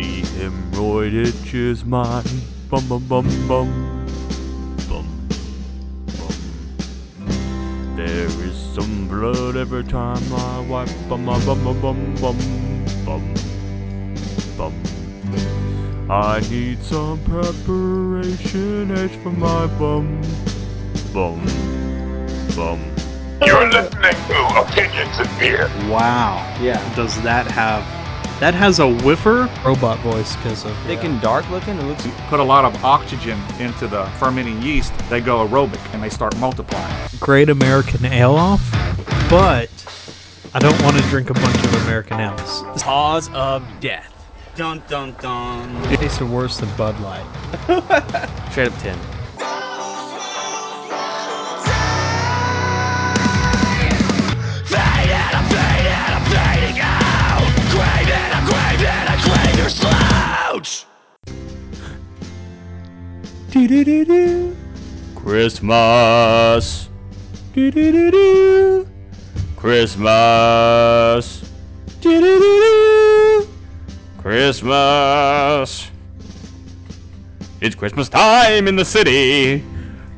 The hemorrhoid itch is mine. Bum bum bum bum. Bum. Bum. There is some blood every time I wipe. Bum bum bum bum bum bum. Bum. Bum. I need some Preparation H for my bum. Bum. Bum. You're listening to Opinions and Beer. Wow. Yeah. Does that have. That has a whiffer? robot voice because of Thick and dark looking. It looks. You put a lot of oxygen into the fermenting yeast, they go aerobic and they start multiplying. Great American Ale off, but I don't want to drink a bunch of American ales. Cause of death. Dun dun dun. It tasted worse than Bud Light. Straight up ten. Do-do-do-do. Christmas. Do-do-do-do. Christmas. Do-do-do-do. Christmas. It's Christmas time in the city.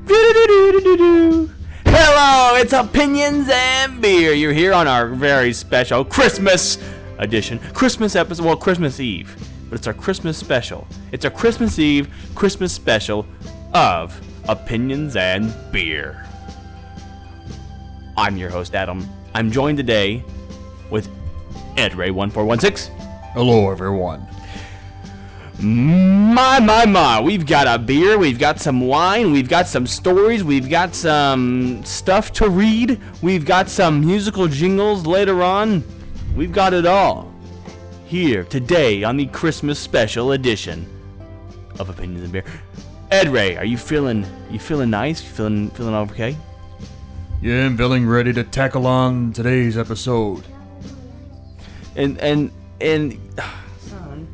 Do-do-do-do-do-do. Hello, it's Opinions and Beer. You're here on our very special Christmas edition. Christmas episode, well, Christmas Eve, but it's our Christmas special. It's our Christmas Eve Christmas special of Opinions and Beer. I'm your host, Adam. I'm joined today with Ed Ray1416. Hello, everyone. My, my, my. We've got a beer, we've got some wine, we've got some stories, we've got some stuff to read, we've got some musical jingles later on. We've got it all here today on the Christmas special edition of Opinions and Beer. Ed Ray, are you feeling you feeling nice? Feeling feeling okay? Yeah, I'm feeling ready to tackle on today's episode. And and and son.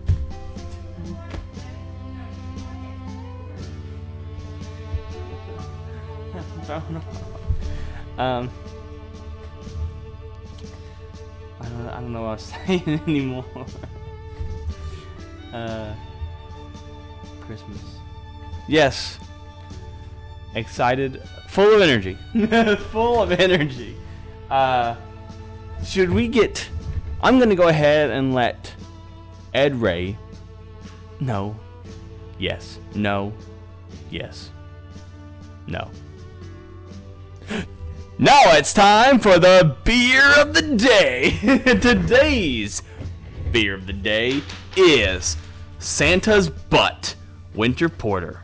um I don't, know what I'm saying anymore. uh Christmas. Yes. Excited, full of energy. full of energy. Uh should we get I'm gonna go ahead and let Ed Ray No. Yes. No. Yes. No. Now it's time for the beer of the day. Today's beer of the day is Santa's Butt Winter Porter.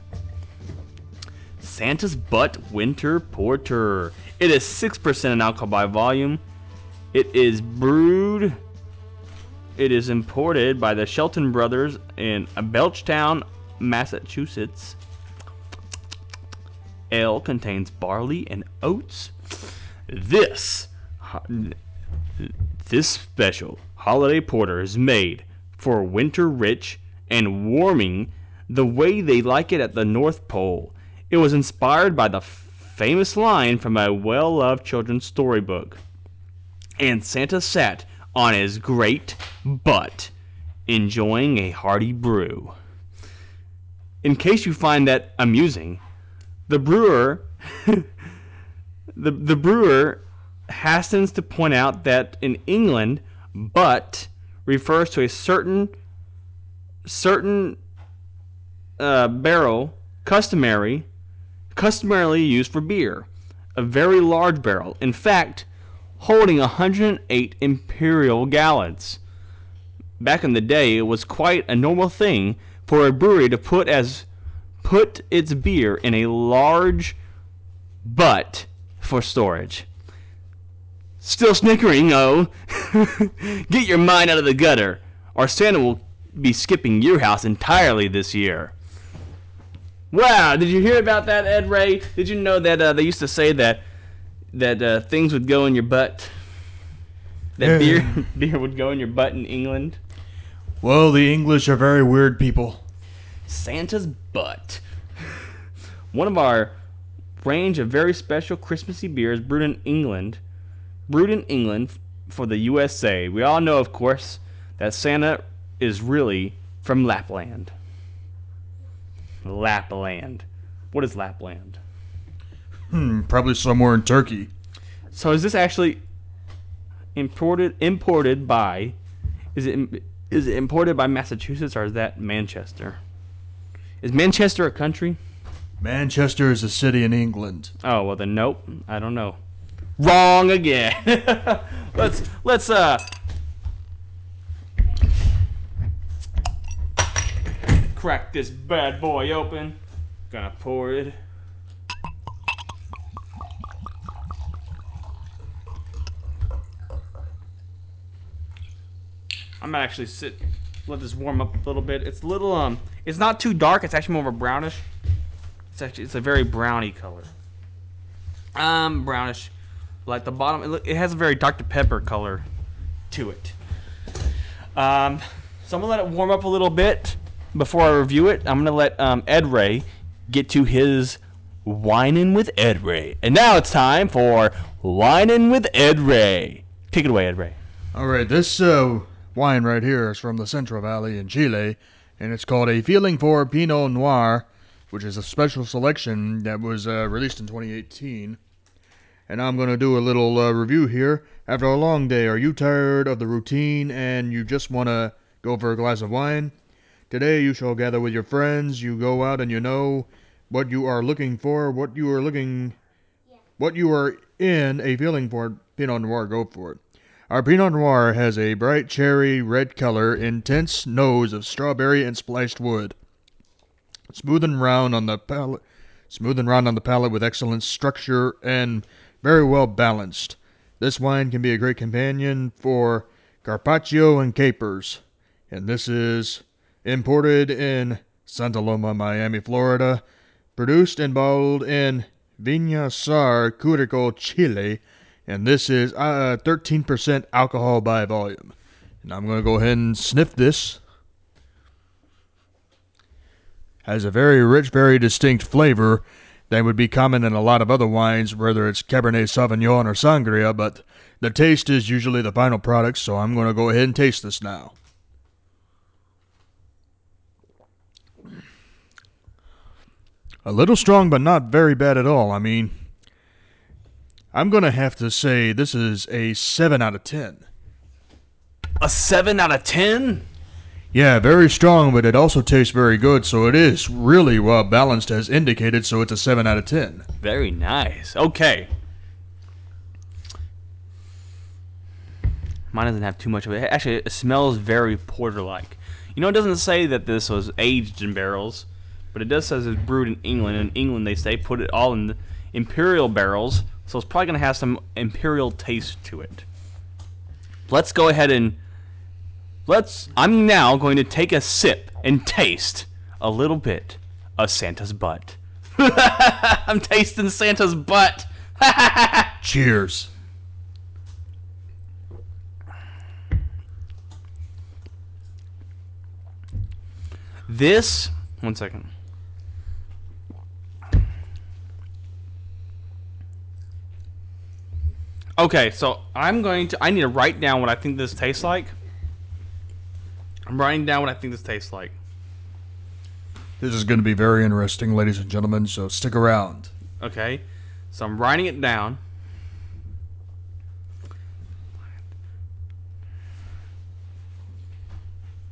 Santa's Butt Winter Porter. It is 6% in alcohol by volume. It is brewed. It is imported by the Shelton Brothers in Belchertown, Massachusetts. Ale contains barley and oats. This this special holiday porter is made for winter rich and warming the way they like it at the North Pole. It was inspired by the famous line from a well-loved children's storybook. And Santa sat on his great butt enjoying a hearty brew. In case you find that amusing, the brewer the, the brewer hastens to point out that in England, butt refers to a certain certain uh, barrel customary customarily used for beer, a very large barrel. In fact, holding 108 imperial gallons. Back in the day, it was quite a normal thing for a brewery to put as put its beer in a large butt for storage. Still snickering, oh. Get your mind out of the gutter, or Santa will be skipping your house entirely this year. Wow, did you hear about that, Ed Ray? Did you know that uh, they used to say that that uh, things would go in your butt? That beer beer would go in your butt in England? Well, the English are very weird people. Santa's butt. One of our range of very special Christmassy beers brewed in England, brewed in England for the USA. We all know, of course, that Santa is really from Lapland. Lapland. What is Lapland? Hmm, probably somewhere in Turkey. So is this actually imported imported by is it is it imported by Massachusetts or is that Manchester? Is Manchester a country? Manchester is a city in England. Oh well then nope. I don't know. Wrong again. let's let's uh crack this bad boy open. Gonna pour it. I'm gonna actually sit let this warm up a little bit. It's a little um it's not too dark, it's actually more of a brownish. It's actually it's a very browny color. Um brownish. Like the bottom it, has a very Dr. Pepper color to it. Um so I'm gonna let it warm up a little bit before I review it. I'm gonna let um, Ed Ray get to his whining with Ed Ray. And now it's time for whining with Ed Ray. Take it away, Ed Ray. All right, this uh, wine right here is from the Central Valley in Chile, and it's called A Feeling for Pinot Noir, which is a special selection that was uh, released in 2018. And I'm going to do a little uh, review here. After a long day, are you tired of the routine and you just want to go for a glass of wine? Today you shall gather with your friends, you go out and you know what you are looking for, what you are looking what you are in a feeling for Pinot Noir, go for it. Our Pinot Noir has a bright cherry red color, intense nose of strawberry and spliced wood. Smooth and round on the palate, smooth and round on the palate with excellent structure and very well balanced. This wine can be a great companion for carpaccio and capers. And this is imported in Santa Loma, Miami, Florida, produced and bottled in Viña Sar, Curico, Chile, and this is uh, 13% alcohol by volume. And I'm going to go ahead and sniff this. Has a very rich, very distinct flavor that would be common in a lot of other wines, whether it's Cabernet Sauvignon or Sangria, but the taste is usually the final product, so I'm going to go ahead and taste this now. A little strong, but not very bad at all. I mean, I'm going to have to say this is a 7 out of 10. A 7 out of 10? Yeah, very strong, but it also tastes very good, so it is really well balanced as indicated, so it's a 7 out of 10. Very nice. Okay. Mine doesn't have too much of it. Actually, it smells very porter like. You know, it doesn't say that this was aged in barrels, but it does say it's brewed in England. In England, they say put it all in imperial barrels, so it's probably going to have some imperial taste to it. Let's go ahead and. Let's. I'm now going to take a sip and taste a little bit of Santa's butt. I'm tasting Santa's butt. Cheers. This. One second. Okay, so I'm going to. I need to write down what I think this tastes like. I'm writing down what I think this tastes like. This is going to be very interesting, ladies and gentlemen, so stick around. Okay, so I'm writing it down.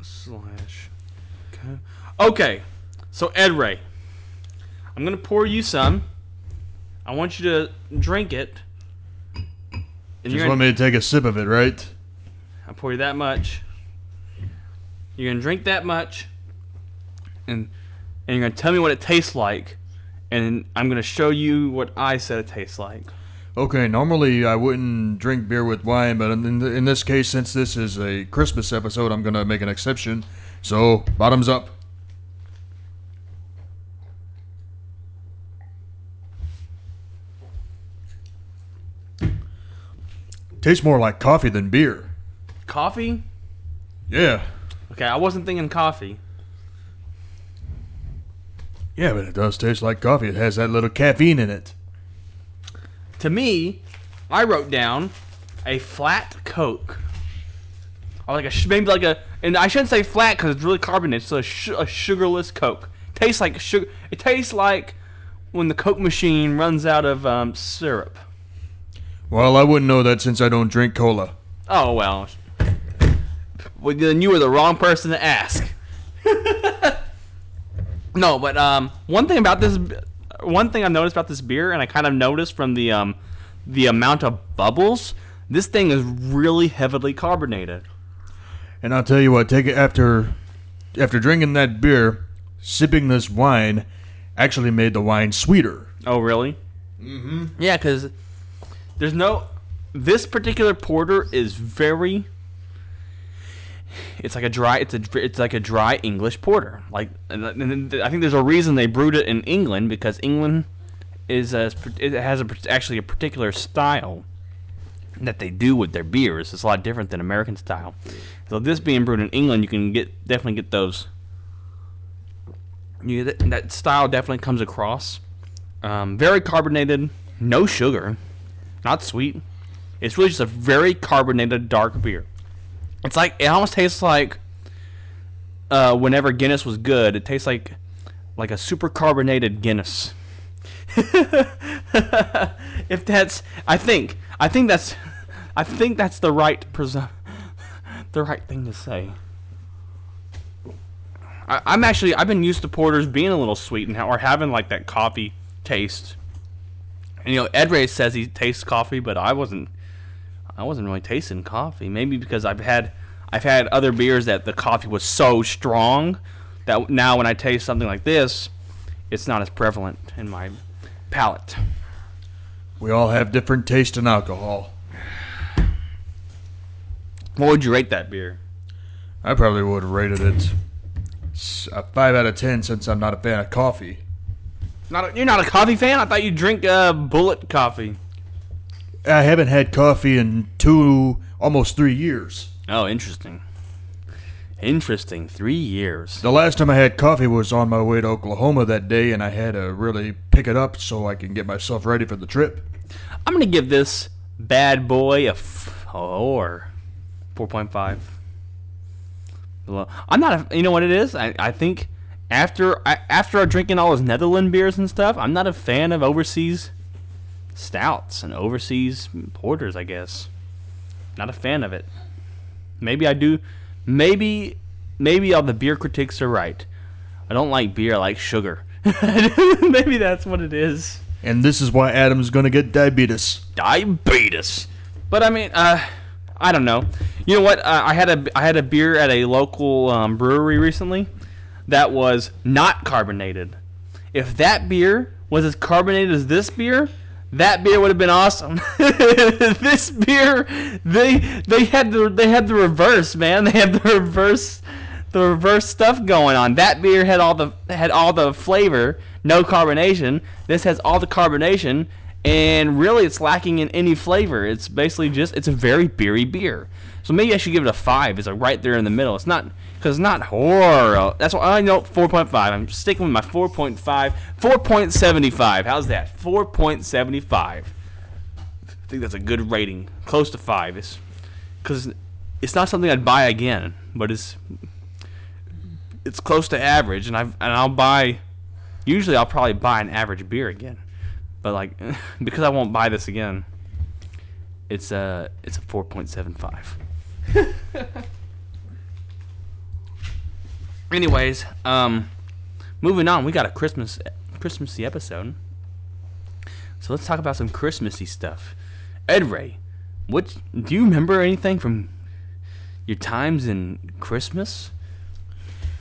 Slash. Okay. Okay, so Ed Ray, I'm gonna pour you some. I want you to drink it. And Just want me to take a sip of it, right? I'll pour you that much. You're gonna drink that much, and and you're gonna tell me what it tastes like, and I'm gonna show you what I said it tastes like. Okay, normally I wouldn't drink beer with wine, but in, in this case, since this is a Christmas episode, I'm going to make an exception. So, bottoms up. Tastes more like coffee than beer. Coffee? Yeah. Okay, I wasn't thinking coffee. Yeah, but it does taste like coffee. It has that little caffeine in it. To me, I wrote down a flat Coke, or like a maybe like a and I shouldn't say flat because it's really carbonated. So a, sh- a sugarless Coke tastes like sugar. It tastes like when the Coke machine runs out of um, syrup. Well, I wouldn't know that since I don't drink cola. Oh well. Well, then you were the wrong person to ask. no, but um, one thing about this, one thing I noticed about this beer, and I kind of noticed from the um, the amount of bubbles, this thing is really heavily carbonated. And I'll tell you what, take it after after drinking that beer, sipping this wine actually made the wine sweeter. Oh, really? Mm-hmm. Yeah, because there's no. This particular porter is very. It's like a dry. It's a. It's like a dry English porter. Like, and, I think there's a reason they brewed it in England because England is a. It has a actually a particular style that they do with their beers. It's a lot different than American style. So this being brewed in England, you can get definitely get those. You that, that style definitely comes across. Um, very carbonated, no sugar, not sweet. It's really just a very carbonated dark beer. It's like it almost tastes like uh, whenever Guinness was good. It tastes like like a super carbonated Guinness. if that's, I think, I think that's, I think that's the right presu- the right thing to say. I, I'm actually I've been used to porters being a little sweet and how, or having like that coffee taste. And, you know, Ed Ray says he tastes coffee, but I wasn't. I wasn't really tasting coffee. Maybe because I've had I've had other beers that the coffee was so strong that now when I taste something like this, it's not as prevalent in my palate. We all have different taste in alcohol. What would you rate that beer? I probably would have rated it a five out of ten since I'm not a fan of coffee. Not a, you're not a coffee fan? I thought you drink uh, Bullet coffee. I haven't had coffee in two, almost three years. Oh, interesting. Interesting. Three years. The last time I had coffee was on my way to Oklahoma that day, and I had to really pick it up so I can get myself ready for the trip. I'm gonna give this bad boy a four, four point five. I'm not. A, you know what it is? I, I think after I, after drinking all those Netherland beers and stuff, I'm not a fan of overseas stouts and overseas porters. I guess not a fan of it. Maybe I do. Maybe maybe all the beer critics are right. I don't like beer. I like sugar. maybe that's what it is And this is why Adam's gonna get diabetes. diabetes. But I mean, uh, I don't know. You know what? Uh, I had a I had a beer at a local um, brewery recently that was not carbonated. If that beer was as carbonated as this beer, that beer would have been awesome. this beer, they they had the they had the reverse, man. They had the reverse the reverse stuff going on. That beer had all the had all the flavor, no carbonation. This has all the carbonation, and really it's lacking in any flavor. It's basically just it's a very beery beer. So maybe I should give it a five. It's like right there in the middle. It's not because not horrible. That's why uh, I know four point five. I'm sticking with my 4.5, 4.75. How's that? 4.75. I think that's a good rating, close to five. It's because it's not something I'd buy again, but it's it's close to average, and I and I'll buy. Usually, I'll probably buy an average beer again, but like because I won't buy this again, it's a it's a four point seven five. Anyways, um, moving on, we got a Christmas Christmassy episode, so let's talk about some Christmassy stuff. Ed Ray, what do you remember anything from your times in Christmas?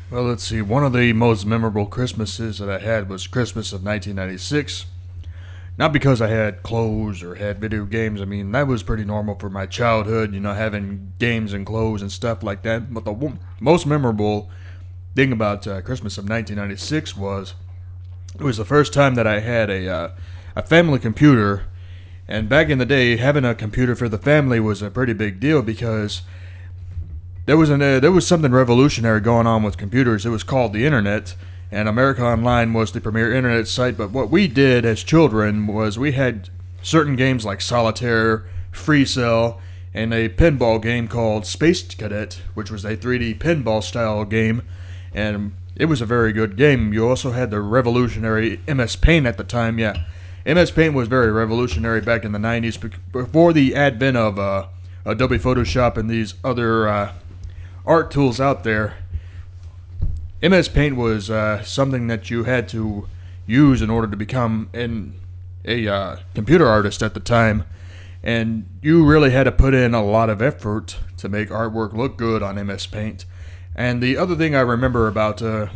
Well, let's see. One of the most memorable Christmases that I had was Christmas of 1996. Not because I had clothes or had video games. I mean, that was pretty normal for my childhood, you know, having games and clothes and stuff like that. But the most memorable thing about uh, Christmas of 1996 was it was the first time that I had a uh, a family computer. And back in the day, having a computer for the family was a pretty big deal because there was an uh, there was something revolutionary going on with computers. It was called the internet, and America Online was the premier internet site. But what we did as children was we had certain games like solitaire, FreeCell, and a pinball game called Space Cadet, which was a 3D pinball style game, and it was a very good game. You also had the revolutionary MS Paint at the time, yeah. MS Paint was very revolutionary back in the 90s before the advent of uh, Adobe Photoshop and these other uh, art tools out there. MS Paint was uh, something that you had to use in order to become an, a uh, computer artist at the time. And you really had to put in a lot of effort to make artwork look good on MS Paint. And the other thing I remember about uh,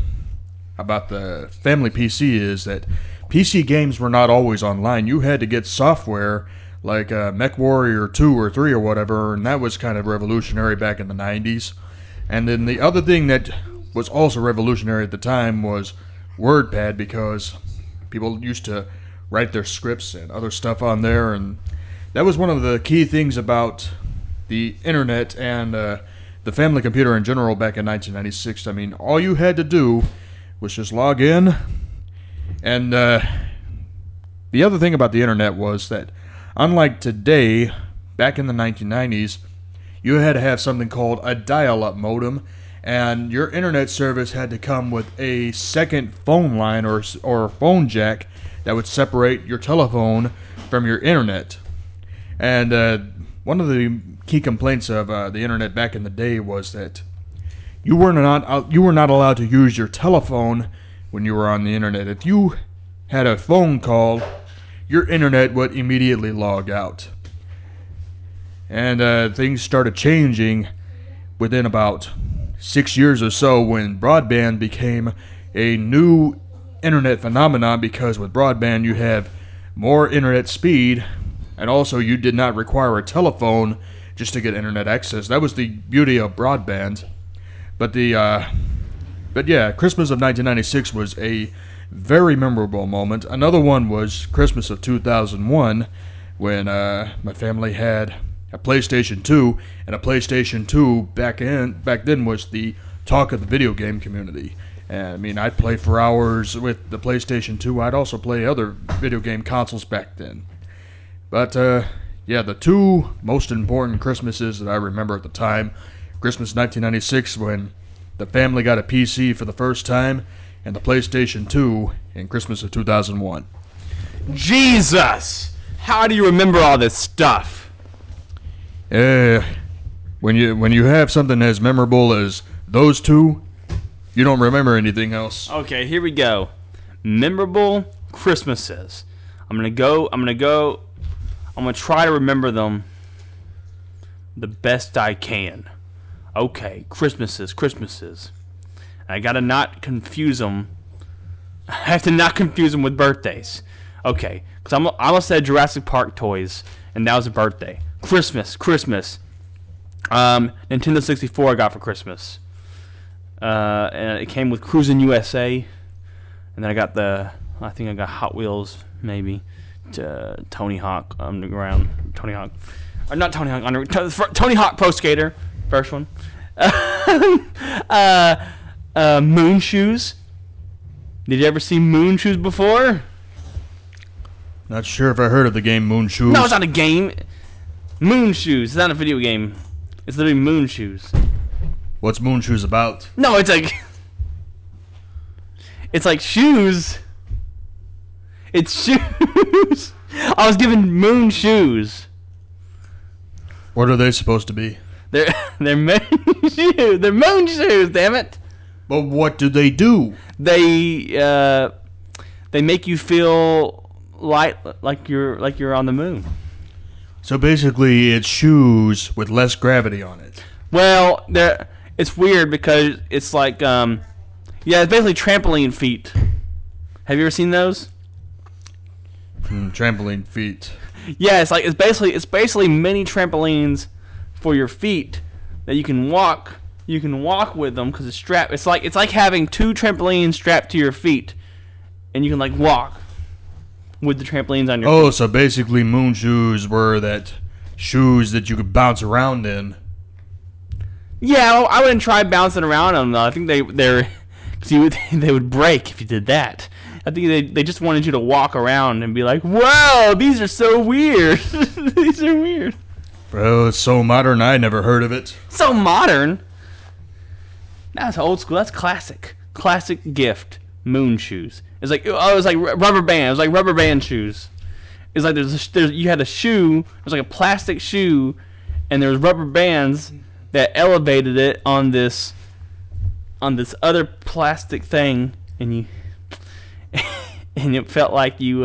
about the family PC is that PC games were not always online. You had to get software like uh, MechWarrior 2 or 3 or whatever, and that was kind of revolutionary back in the 90s. And then the other thing that was also revolutionary at the time was WordPad because people used to write their scripts and other stuff on there, and that was one of the key things about the internet and uh, the family computer in general back in 1996. I mean, all you had to do was just log in, and uh, the other thing about the internet was that, unlike today, back in the 1990s, you had to have something called a dial up modem, and your internet service had to come with a second phone line or, or phone jack that would separate your telephone from your internet. And uh, one of the key complaints of uh, the internet back in the day was that you were not you were not allowed to use your telephone when you were on the internet. If you had a phone call, your internet would immediately log out. And uh, things started changing within about six years or so when broadband became a new internet phenomenon because with broadband you have more internet speed and also you did not require a telephone just to get internet access. That was the beauty of broadband. But the uh, but yeah, Christmas of 1996 was a very memorable moment. Another one was Christmas of 2001 when uh, my family had a PlayStation 2 and a PlayStation 2 back in back then was the talk of the video game community. And, I mean, I'd play for hours with the PlayStation 2. I'd also play other video game consoles back then. But uh, yeah, the two most important Christmases that I remember at the time Christmas 1996 when the family got a PC for the first time, and the PlayStation 2 in Christmas of 2001. Jesus! How do you remember all this stuff? Uh, when you when you have something as memorable as those two, you don't remember anything else. Okay, here we go. Memorable Christmases. I'm gonna go. I'm gonna go. I'm gonna try to remember them the best I can. Okay, Christmases, Christmases. I gotta not confuse them. I have to not confuse them with birthdays. Okay, because I'm I almost said Jurassic Park toys, and that was a birthday. Christmas, Christmas. Um, Nintendo 64 I got for Christmas. Uh, and it came with Cruis'n USA, and then I got the I think I got Hot Wheels maybe, to Tony Hawk Underground, Tony Hawk, or not Tony Hawk Tony Hawk Pro Skater, first one. uh, uh, moon shoes. Did you ever see moon shoes before? Not sure if I heard of the game Moon Shoes. No, it's not a game. Moon shoes. It's not a video game. It's literally moon shoes. What's Moon Shoes about? No, it's like it's like shoes. It's shoes. I was given moon shoes. What are they supposed to be? They're they're moon shoes. They're moon shoes. Damn it. But what do they do? They uh, they make you feel light like you're like you're on the moon. So basically, it's shoes with less gravity on it. Well, they're it's weird because it's like um, yeah, it's basically trampoline feet. Have you ever seen those? Hmm, trampoline feet. Yeah, it's like it's basically it's basically mini trampolines for your feet that you can walk. You can walk with them because it's strapped. It's like it's like having two trampolines strapped to your feet, and you can like walk with the trampolines on your. Oh, so basically, Moon Shoes were that shoes that you could bounce around in. Yeah, well, I wouldn't try bouncing around on them though. I think they they're cause you would, they would break if you did that. I think they they just wanted you to walk around and be like, wow, these are so weird. these are weird." Well, it's so modern, I never heard of it. So modern. That's old school. That's classic. Classic gift. Moon shoes. It's like oh, it was like rubber band. It was like rubber band shoes. It's like there's, a, there's you had a shoe. It was like a plastic shoe, and there was rubber bands that elevated it on this on this other plastic thing, and you and it felt like you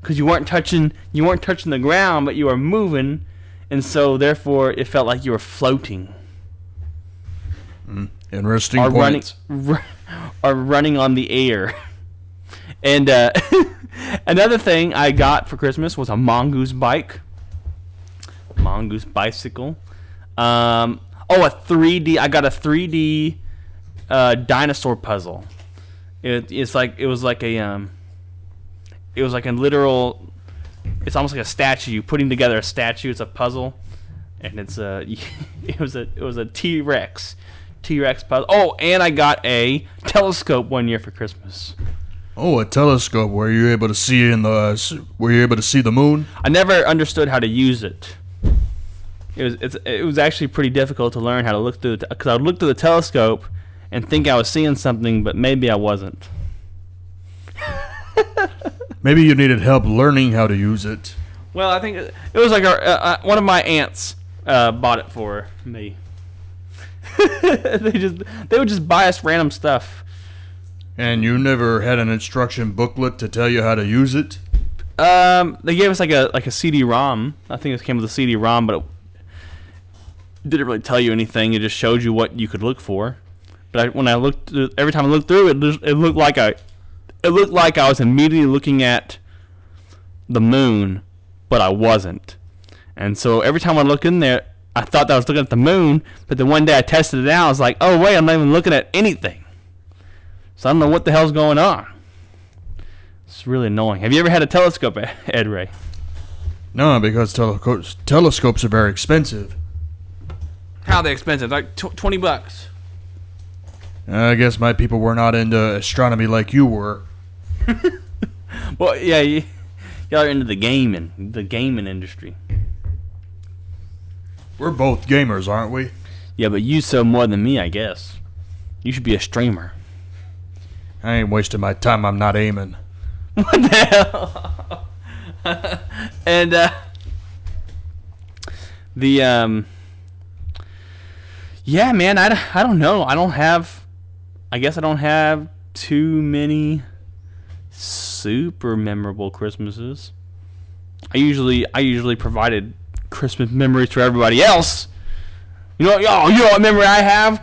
because you weren't touching you weren't touching the ground, but you were moving, and so therefore it felt like you were floating Interesting are running points. r- are running on the air. And uh, another thing I got for Christmas was a mongoose bike, mongoose bicycle. Um, oh, a 3D. I got a 3D uh, dinosaur puzzle. It, it's like it was like a um, it was like a literal. It's almost like a statue. Putting together a statue. It's a puzzle, and it's a. It was a it was a T Rex, T Rex puzzle. Oh, and I got a telescope one year for Christmas. Oh, a telescope. Were you able to see in the? s- Were you able to see the moon? I never understood how to use it. It was it's, it was actually pretty difficult to learn how to look through because I would look through the telescope and think I was seeing something, but maybe I wasn't. Maybe you needed help learning how to use it. Well, I think it, it was like our, uh, uh, one of my aunts uh, bought it for me. they just they would just buy us random stuff. And you never had an instruction booklet to tell you how to use it? Um, they gave us like a like a CD-ROM. I think it came with a CD-ROM, but it didn't really tell you anything. It just showed you what you could look for. But I, when I looked, through- every time I looked through it, it looked like I, it looked like I was immediately looking at the moon, but I wasn't. And so every time I look in there, I thought that I was looking at the moon. But then one day I tested it out. I was like, oh wait, I'm not even looking at anything. So I don't know what the hell's going on. It's really annoying. Have you ever had a telescope, Ed Ray? No, because telescopes telescopes are very expensive. How are they expensive? Like tw- twenty bucks. I guess my people were not into astronomy like you were. Well, yeah, you, y'all are into the gaming, the gaming industry. We're both gamers, aren't we? Yeah, but you so more than me, I guess. You should be a streamer. I ain't wasting my time. I'm not aiming. What the hell? and uh, the um, yeah, man, I, I don't know. I don't have. I guess I don't have too many super memorable Christmases. I usually I usually provided Christmas memories for everybody else. You know, yo, you know what memory I have?